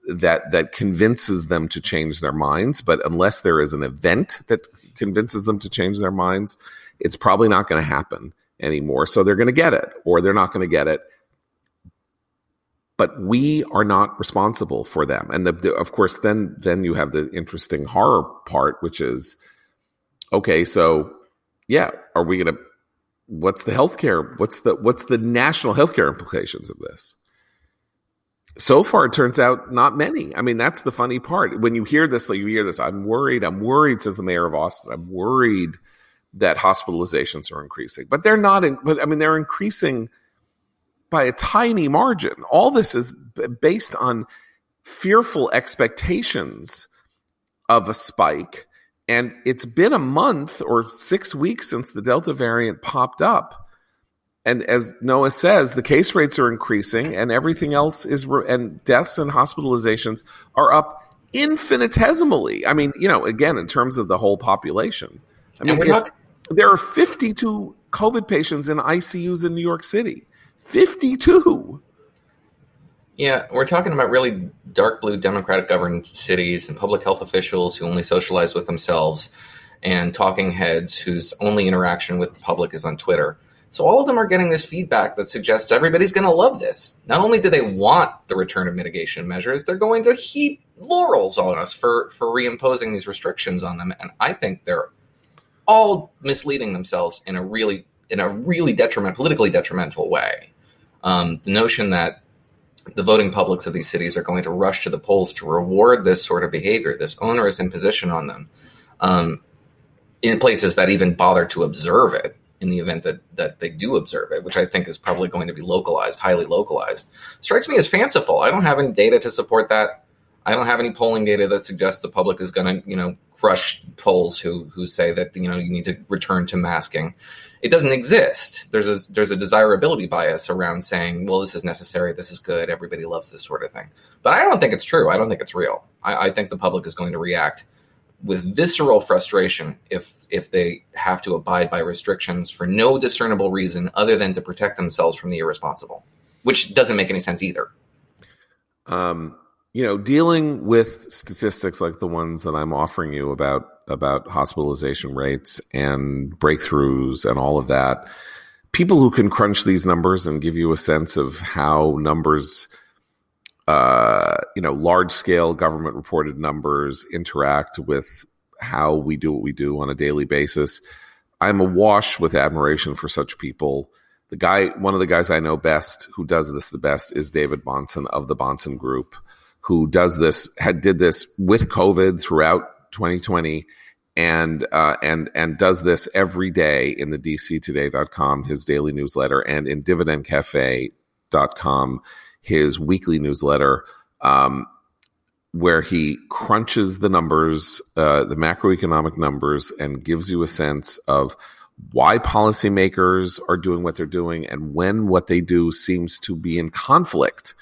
that that convinces them to change their minds. But unless there is an event that convinces them to change their minds it's probably not going to happen anymore. So they're going to get it or they're not going to get it. But we are not responsible for them. And the, the, of course, then then you have the interesting horror part, which is okay. So yeah, are we going to? What's the healthcare? What's the what's the national healthcare implications of this? so far it turns out not many i mean that's the funny part when you hear this like you hear this i'm worried i'm worried says the mayor of austin i'm worried that hospitalizations are increasing, but they're not. In, but I mean, they're increasing by a tiny margin. All this is b- based on fearful expectations of a spike. And it's been a month or six weeks since the Delta variant popped up. And as Noah says, the case rates are increasing and everything else is, re- and deaths and hospitalizations are up infinitesimally. I mean, you know, again, in terms of the whole population. I mean, if, there are 52 COVID patients in ICUs in New York City. 52. Yeah, we're talking about really dark blue Democratic governed cities and public health officials who only socialize with themselves and talking heads whose only interaction with the public is on Twitter. So all of them are getting this feedback that suggests everybody's going to love this. Not only do they want the return of mitigation measures, they're going to heap laurels on us for for reimposing these restrictions on them. And I think they're all misleading themselves in a really in a really detriment politically detrimental way. Um, the notion that the voting publics of these cities are going to rush to the polls to reward this sort of behavior, this onerous imposition on them, um, in places that even bother to observe it. In the event that that they do observe it, which I think is probably going to be localized, highly localized, strikes me as fanciful. I don't have any data to support that. I don't have any polling data that suggests the public is going to, you know, crush polls who who say that you know you need to return to masking. It doesn't exist. There's a there's a desirability bias around saying, well, this is necessary, this is good, everybody loves this sort of thing. But I don't think it's true. I don't think it's real. I, I think the public is going to react with visceral frustration if if they have to abide by restrictions for no discernible reason other than to protect themselves from the irresponsible, which doesn't make any sense either. Um, you know, dealing with statistics like the ones that I'm offering you about about hospitalization rates and breakthroughs and all of that, people who can crunch these numbers and give you a sense of how numbers, uh, you know, large scale government reported numbers interact with how we do what we do on a daily basis. I'm awash with admiration for such people. The guy, one of the guys I know best who does this the best is David Bahnsen of the Bahnsen Group who does this had did this with COVID throughout 2020 and uh, and and does this every day in the dctoday.com his daily newsletter and in dividendcafe.com his weekly newsletter um, where he crunches the numbers uh, the macroeconomic numbers and gives you a sense of why policymakers are doing what they're doing and when what they do seems to be in conflict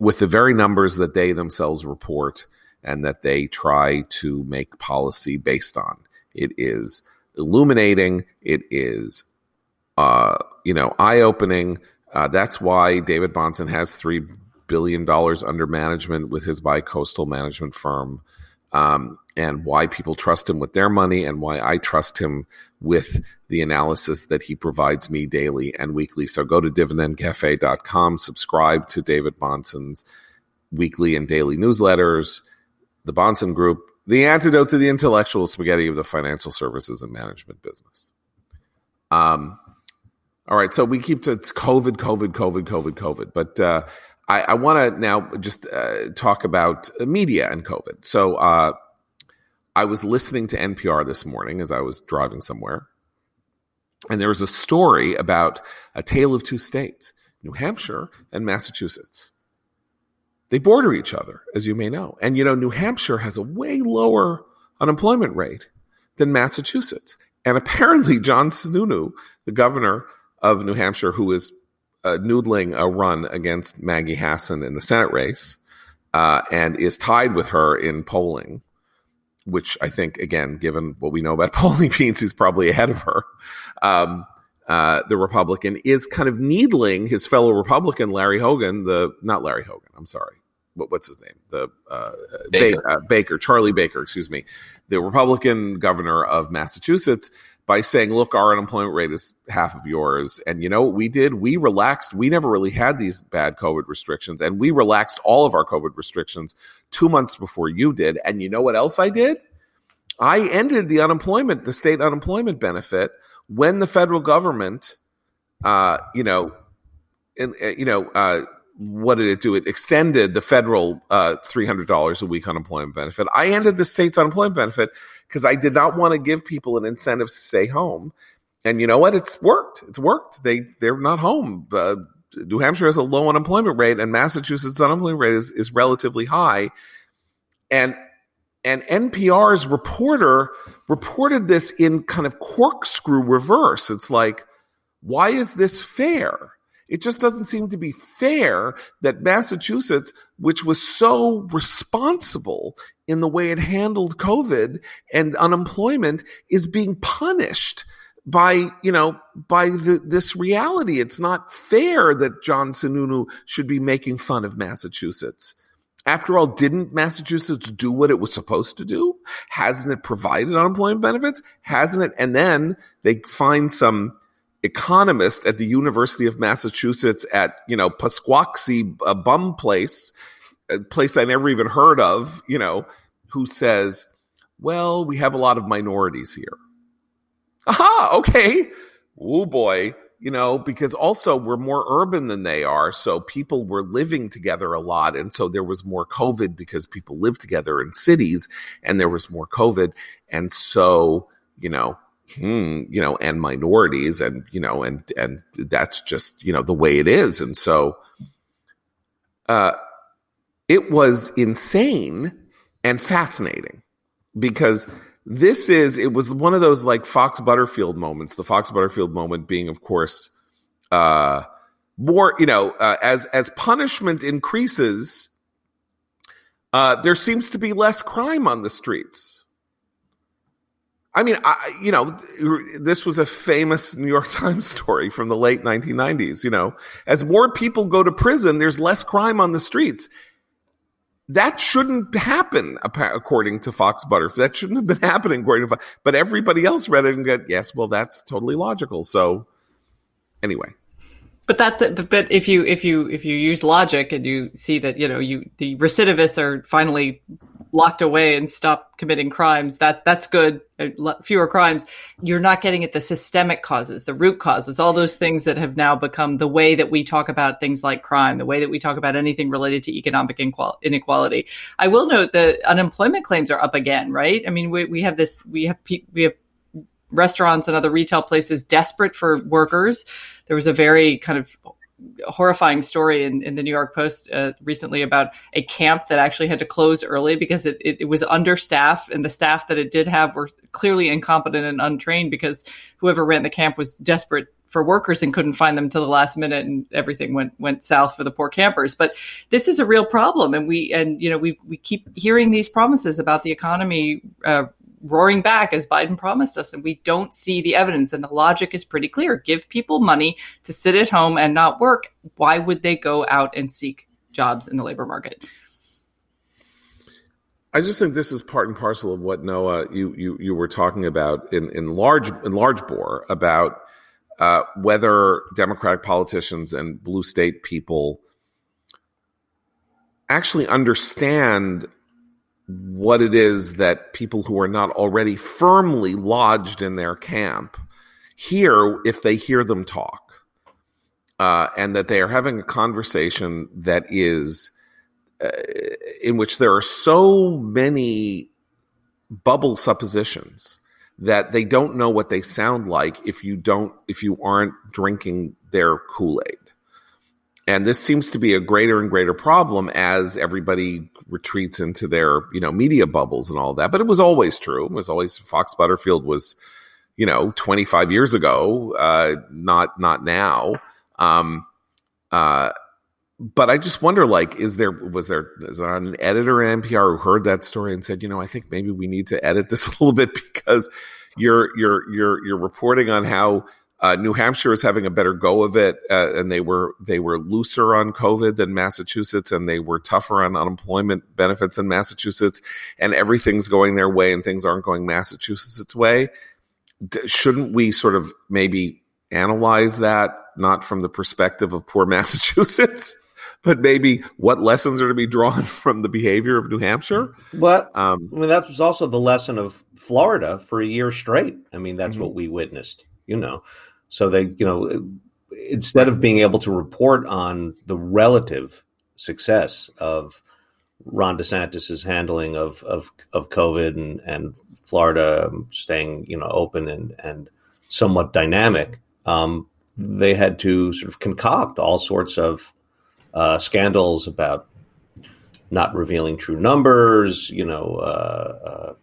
with the very numbers that they themselves report and that they try to make policy based on. It is illuminating. It is, uh, you know, eye opening. Uh, that's why David Bahnsen has three billion dollars under management with his bi-coastal management firm, um, and why people trust him with their money, and why I trust him with the analysis that he provides me daily and weekly. So go to dividendcafe.com, subscribe to David Bahnsen's weekly and daily newsletters, the Bahnsen Group, the antidote to the intellectual spaghetti of the financial services and management business. Um, all right, so we keep to it's COVID, COVID, COVID, COVID, COVID, but uh, I, I want to now just uh, talk about media and COVID. So uh, I was listening to NPR this morning as I was driving somewhere, and there was a story about a tale of two states, New Hampshire and Massachusetts. They border each other, as you may know. And you know, New Hampshire has a way lower unemployment rate than Massachusetts. And apparently, [laughs] John Sununu, the governor of New Hampshire, who is uh, noodling a run against Maggie Hassan in the Senate race, uh, and is tied with her in polling which I think, again, given what we know about polling means, he's probably ahead of her. Um, uh, the Republican is kind of needling his fellow Republican, Larry Hogan, the not Larry Hogan, I'm sorry, what, what's his name? The uh, Baker. Ba- uh, Baker, Charlie Baker, excuse me, the Republican governor of Massachusetts, by saying, look, our unemployment rate is half of yours. And you know what we did? We relaxed. We never really had these bad COVID restrictions, and we relaxed all of our COVID restrictions two months before you did. And you know what else I did? I ended the unemployment, the state unemployment benefit when the federal government, uh, you know, and, uh, you know, uh, what did it do? It extended the federal uh, $300 a week unemployment benefit. I ended the state's unemployment benefit because I did not want to give people an incentive to stay home. And you know what? It's worked. It's worked. They they're not home. Uh, New Hampshire has a low unemployment rate, and Massachusetts' unemployment rate is is relatively high. And and NPR's reporter reported this in kind of corkscrew reverse. It's like, why is this fair? It just doesn't seem to be fair that Massachusetts, which was so responsible in the way it handled COVID and unemployment, is being punished by you know by the, this reality. It's not fair that John Sununu should be making fun of Massachusetts. After all, didn't Massachusetts do what it was supposed to do? Hasn't it provided unemployment benefits? Hasn't it? And then they find some economist at the University of Massachusetts at, you know, Pasquaxie, a bum place, a place I never even heard of, you know, who says, well, we have a lot of minorities here. Aha, okay. Oh boy you know, because also we're more urban than they are. So people were living together a lot. And so there was more COVID because people lived together in cities and there was more COVID. And so, you know, hmm, you know, and minorities and, you know, and, and that's just, you know, the way it is. And so, uh, it was insane and fascinating because this is it was one of those like Fox Butterfield moments. The Fox Butterfield moment being, of course, uh, more you know uh, as as punishment increases, uh, there seems to be less crime on the streets. I mean, I, you know, this was a famous New York [laughs] Times story from the late 1990s. You know, as more people go to prison, there's less crime on the streets that shouldn't happen according to Fox Butterfield. That shouldn't have been [laughs] happening according to Fox. But everybody else read it and got, yes, well, that's totally logical. So anyway. But that, but if you if you if you use logic and you see that you know you the recidivists are finally locked away and stop committing crimes, that that's good. Uh, fewer crimes. You're not getting at the systemic causes, the root causes, all those things that have now become the way that we talk about things like crime, the way that we talk about anything related to economic inequality. I will note that unemployment claims are up again, right? I mean, we, we have this, we have, we have restaurants and other retail places desperate for workers. There was a very kind of horrifying story in, in the New York Post uh, recently about a camp that actually had to close early because it, it, it, was understaffed and the staff that it did have were clearly incompetent and untrained because whoever ran the camp was desperate for workers and couldn't find them till the last minute and everything went went south for the poor campers. But this is a real problem and we and you know we we keep hearing these promises about the economy uh, roaring back as Biden promised us, and we don't see the evidence. And the logic is pretty clear give people money to sit at home and not work. Why would they go out and seek jobs in the labor market? I just think this is part and parcel of what Noah you you you were talking about in in large in large bore about uh, whether Democratic politicians and blue state people actually understand what it is that people who are not already firmly lodged in their camp hear if they hear them talk. Uh, and that they are having a conversation that is uh, in which there are so many bubble suppositions that they don't know what they sound like if you don't if you aren't drinking their kool-aid and this seems to be a greater and greater problem as everybody retreats into their you know media bubbles and all that. But it was always true. It was always Fox Butterfield was you know 25 years ago, uh, not not now. Um, uh, but I just wonder, like, is there was there is there an editor at NPR who heard that story and said, you know, I think maybe we need to edit this [laughs] a little bit because you're you're you're you're reporting on how uh, New Hampshire is having a better go of it, uh, and they were they were looser on COVID than Massachusetts, and they were tougher on unemployment benefits in Massachusetts, and everything's going their way, and things aren't going Massachusetts' way. D- shouldn't we sort of maybe analyze that not from the perspective of poor [laughs] Massachusetts? but maybe what lessons are to be drawn [laughs] from the behavior of New Hampshire. Well, um, I mean, that was also the lesson of Florida for a year straight. I mean, that's mm-hmm. what we witnessed, you know. So they, you know, instead of being able to report on the relative success of Ron DeSantis's handling of of, of COVID and, and Florida staying, you know, open and and somewhat dynamic, um, they had to sort of concoct all sorts of uh, scandals about not revealing true numbers, you know, uh,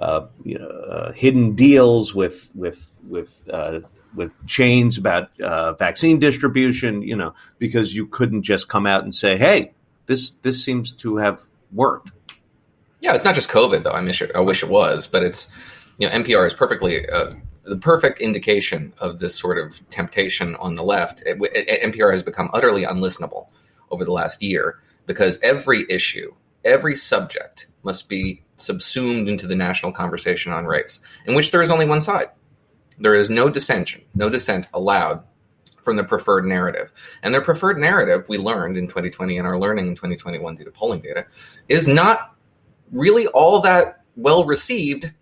uh, uh you know, uh, hidden deals with with with uh, with chains about vaccine distribution, you know, because you couldn't just come out and say, "Hey, this this seems to have worked." Yeah, it's not just COVID though. I wish it, I wish it was, but it's you know NPR is perfectly uh, the perfect indication of this sort of temptation on the left. It, it, NPR has become utterly unlistenable over the last year because every issue, every subject must be subsumed into the national conversation on race, in which there is only one side. There is no dissension, no dissent allowed from the preferred narrative. And their preferred narrative, we learned in 2020 and are learning in 2021 due to polling data, is not really all that well received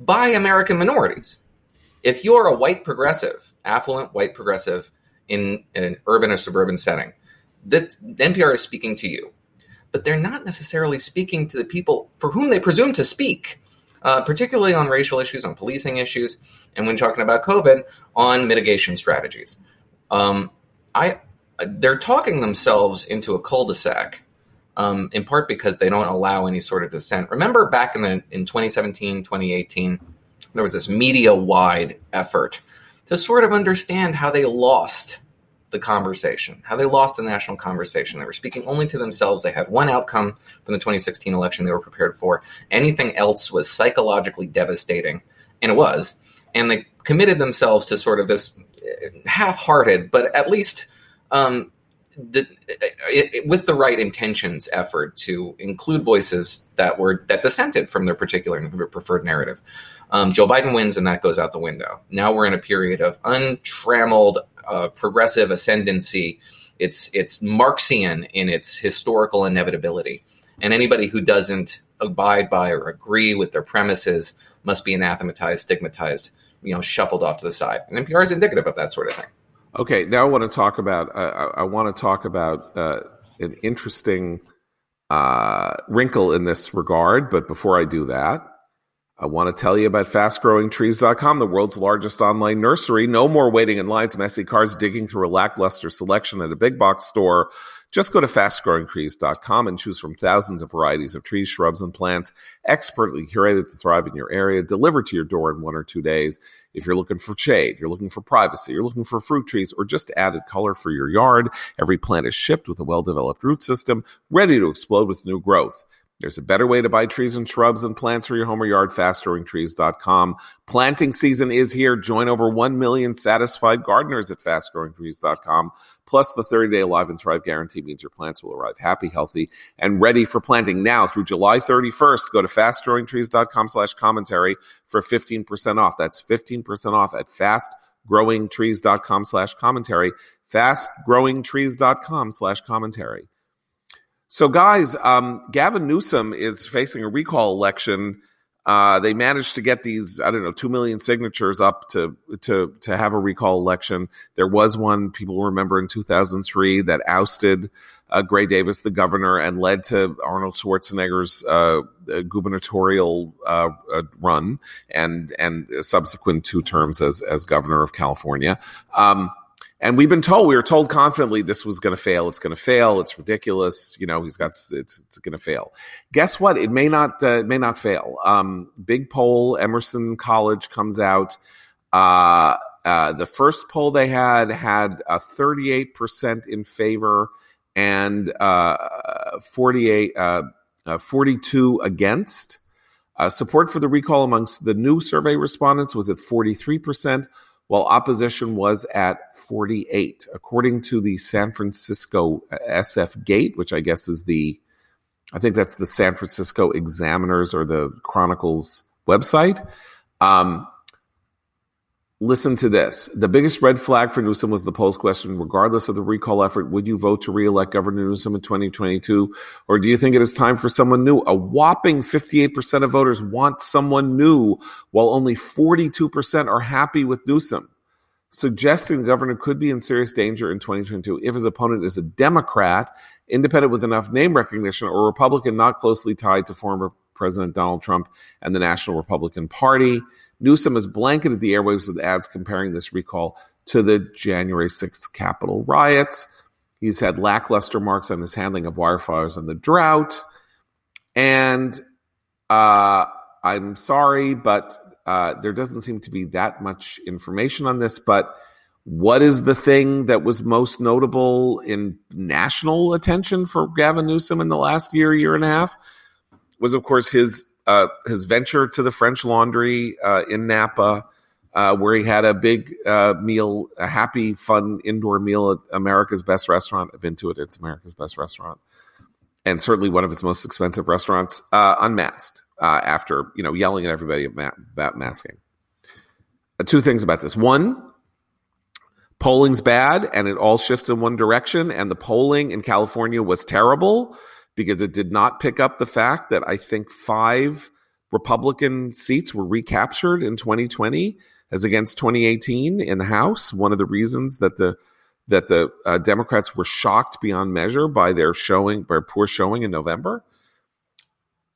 by American minorities. If you're a white progressive, affluent white progressive in an urban or suburban setting, that NPR is speaking to you, but they're not necessarily speaking to the people for whom they presume to speak, uh, particularly on racial issues, on policing issues, and when talking about COVID, on mitigation strategies. Um, I they're talking themselves into a cul-de-sac um, in part because they don't allow any sort of dissent. Remember back in the in 2017, 2018, there was this media-wide effort to sort of understand how they lost the conversation, how they lost the national conversation. They were speaking only to themselves. They had one outcome from the 2016 election they were prepared for. Anything else was psychologically devastating, and it was. And they committed themselves to sort of this eh, half-hearted, but at least um, the, it, with the right intentions effort to include voices that were that dissented from their particular preferred narrative. Um, Joe Biden wins, and that goes out the window. Now we're in a period of untrammeled uh, progressive ascendancy. It's it's Marxian in its historical inevitability, and anybody who doesn't abide by or agree with their premises must be anathematized, stigmatized, you know, shuffled off to the side. And NPR is indicative of that sort of thing. Okay, now I want to talk about. Uh, I, want to talk about uh, an interesting uh, wrinkle in this regard. But before I do that, I want to tell you about fastgrowingtrees.com, the world's largest online nursery. No more waiting in lines, messy cars digging through a lackluster selection at a big box store. Just go to fastgrowingtrees.com and choose from thousands of varieties of trees, shrubs, and plants expertly curated to thrive in your area, delivered to your door in one or two days. If you're looking for shade, you're looking for privacy, you're looking for fruit trees, or just added color for your yard, every plant is shipped with a well developed root system ready to explode with new growth. There's a better way to buy trees and shrubs and plants for your home or yard, fastgrowingtrees.com. Planting season is here. Join over 1 million satisfied gardeners at fastgrowingtrees.com. Plus, the 30 day Alive and Thrive guarantee means your plants will arrive happy, healthy, and ready for planting now through July 31st. Go to fastgrowingtrees.com slash commentary for 15% off. That's 15% off at fastgrowingtrees.com slash commentary. Fastgrowingtrees.com slash commentary. So, guys, um, Gavin Newsom is facing a recall election. Uh, they managed to get these, I don't know, two million signatures up to to to have a recall election. There was one people remember in 2003 that ousted uh, Gray Davis, the governor, and led to Arnold Schwarzenegger's uh, gubernatorial uh, uh, run and and subsequent two terms as as governor of California. Um, and we've been told, we were told confidently this was going to fail. It's going to fail. It's ridiculous. You know, he's got, it's, it's going to fail. Guess what? It may not, uh, it may not fail. Um, big poll, Emerson College comes out. Uh, uh, the first poll they had had a 38% in favor and uh, 48, uh, uh, 42 against. support for the recall amongst the new survey respondents was at 43%, while opposition was at 48, according to the San Francisco uh, SF Gate, which I guess is the, I think that's the San Francisco Examiners or the Chronicles website. Um, listen to this. The biggest red flag for Newsom was the post question, regardless of the recall effort, would you vote to reelect Governor Newsom in 2022? Or do you think it is time for someone new? A whopping 58% of voters want someone new, while only 42% are happy with Newsom suggesting the governor could be in serious danger in 2022 if his opponent is a Democrat, independent with enough name recognition, or Republican not closely tied to former President Donald Trump and the National Republican Party. Newsom has blanketed the airwaves with ads comparing this recall to the January 6th Capitol riots. He's had lackluster marks on his handling of wildfires and the drought. And uh, I'm sorry, but uh, there doesn't seem to be that much information on this. But what is the thing that was most notable in national attention for Gavin Newsom in the last year, year and a half? Was of course his uh, his venture to the French Laundry uh, in Napa, uh, where he had a big uh, meal, a happy, fun indoor meal at America's Best Restaurant. I've been to it; it's America's Best Restaurant, and certainly one of its most expensive restaurants. Uh, unmasked after you know yelling at everybody about masking. two things about this: one, polling's bad and it all shifts in one direction. And the polling in California was terrible because it did not pick up the fact that I think five Republican seats were recaptured in 2020 as against 2018 in the House. One of the reasons that the that the uh, Democrats were shocked beyond measure by their showing, by poor showing in November.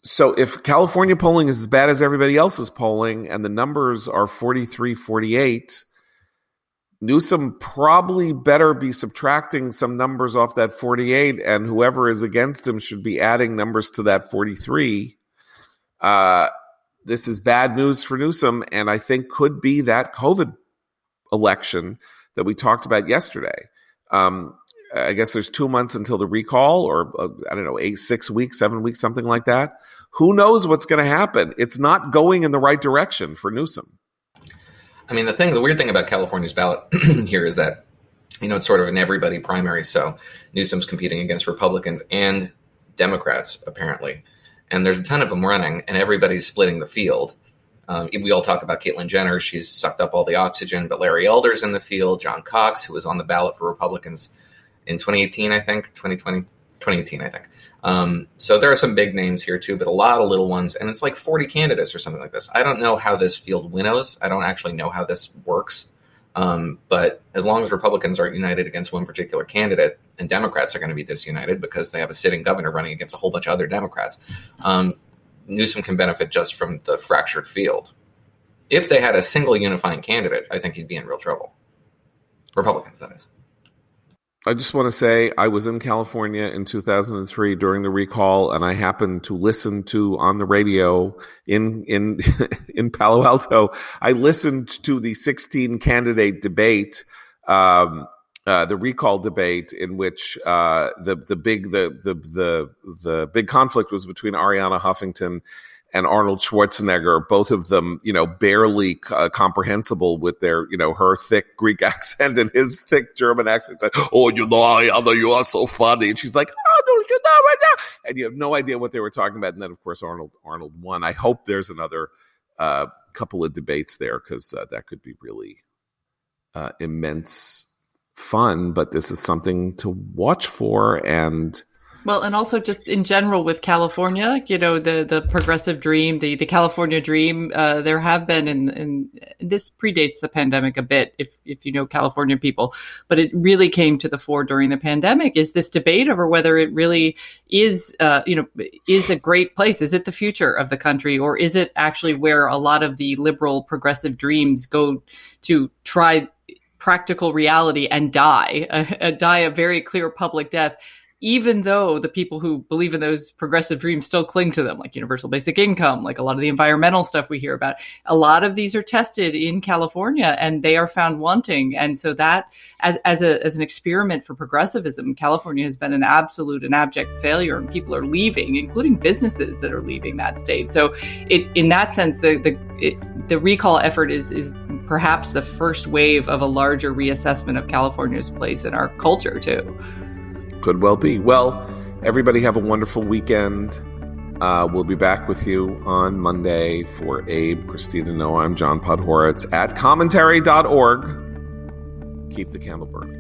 So if California polling is as bad as everybody else's polling and the numbers are 43 48, Newsom probably better be subtracting some numbers off that 48, and whoever is against him should be adding numbers to that 43. Uh, this is bad news for Newsom, and I think could be that COVID election that we talked about yesterday. Um, I guess there's two months until the recall, or uh, I don't know, eight, six weeks, seven weeks, something like that. Who knows what's going to happen? It's not going in the right direction for Newsom. I mean, the thing, the weird thing about California's ballot [clears throat] here is that, you know, it's sort of an everybody primary. So Newsom's competing against Republicans and Democrats, apparently. And there's a ton of them running, and everybody's splitting the field. Um, we all talk about Caitlyn Jenner. She's sucked up all the oxygen, but Larry Elder's in the field. John Cox, who was on the ballot for Republicans in 2018, I think, 2020, 2018, I think. Um, so there are some big names here too, but a lot of little ones, and it's like 40 candidates or something like this. I don't know how this field winnows. I don't actually know how this works. Um, but as long as Republicans are united against one particular candidate, and Democrats are going to be disunited because they have a sitting governor running against a whole bunch of other Democrats, um, Newsom can benefit just from the fractured field. If they had a single unifying candidate, I think he'd be in real trouble. Republicans, that is. I just want to say I was in California in 2003 during the recall, and I happened to listen to on the radio in in [laughs] in Palo Alto. I listened to the 16 candidate debate, um, uh, the recall debate, in which uh, the the big the the the the big conflict was between Arianna Huffington and Arnold Schwarzenegger, both of them, you know, barely uh, comprehensible with their, you know, her thick Greek [laughs] accent and his thick German accent. Like, oh, you know, Arianna, you are so funny. And she's like, Arnold, you know, right now. And you have no idea what they were talking about. And then, of course, Arnold, Arnold won. I hope there's another uh, couple of debates there because uh, that could be really uh, immense fun. But this is something to watch for. And, well, and also just in general with California, you know, the, the progressive dream, the, the California dream, uh, there have been, in, in this predates the pandemic a bit, if, if you know California people, but it really came to the fore during the pandemic is this debate over whether it really is, uh, you know, is a great place. Is it the future of the country or is it actually where a lot of the liberal progressive dreams go to try practical reality and die, [laughs] uh, die a very clear public death? Even though the people who believe in those progressive dreams still cling to them, like universal basic income, like a lot of the environmental stuff we hear about, a lot of these are tested in California and they are found wanting. And so that, as, as, a, as an experiment for progressivism, California has been an absolute and abject failure and people are leaving, including businesses that are leaving that state. So it, in that sense, the, the, it, the recall effort is, is perhaps the first wave of a larger reassessment of California's place in our culture too. Could well be. Well, everybody have a wonderful weekend. Uh, we'll be back with you on Monday for Abe, Christina Noah. I'm John Podhoretz at commentary.org. Keep the candle burning.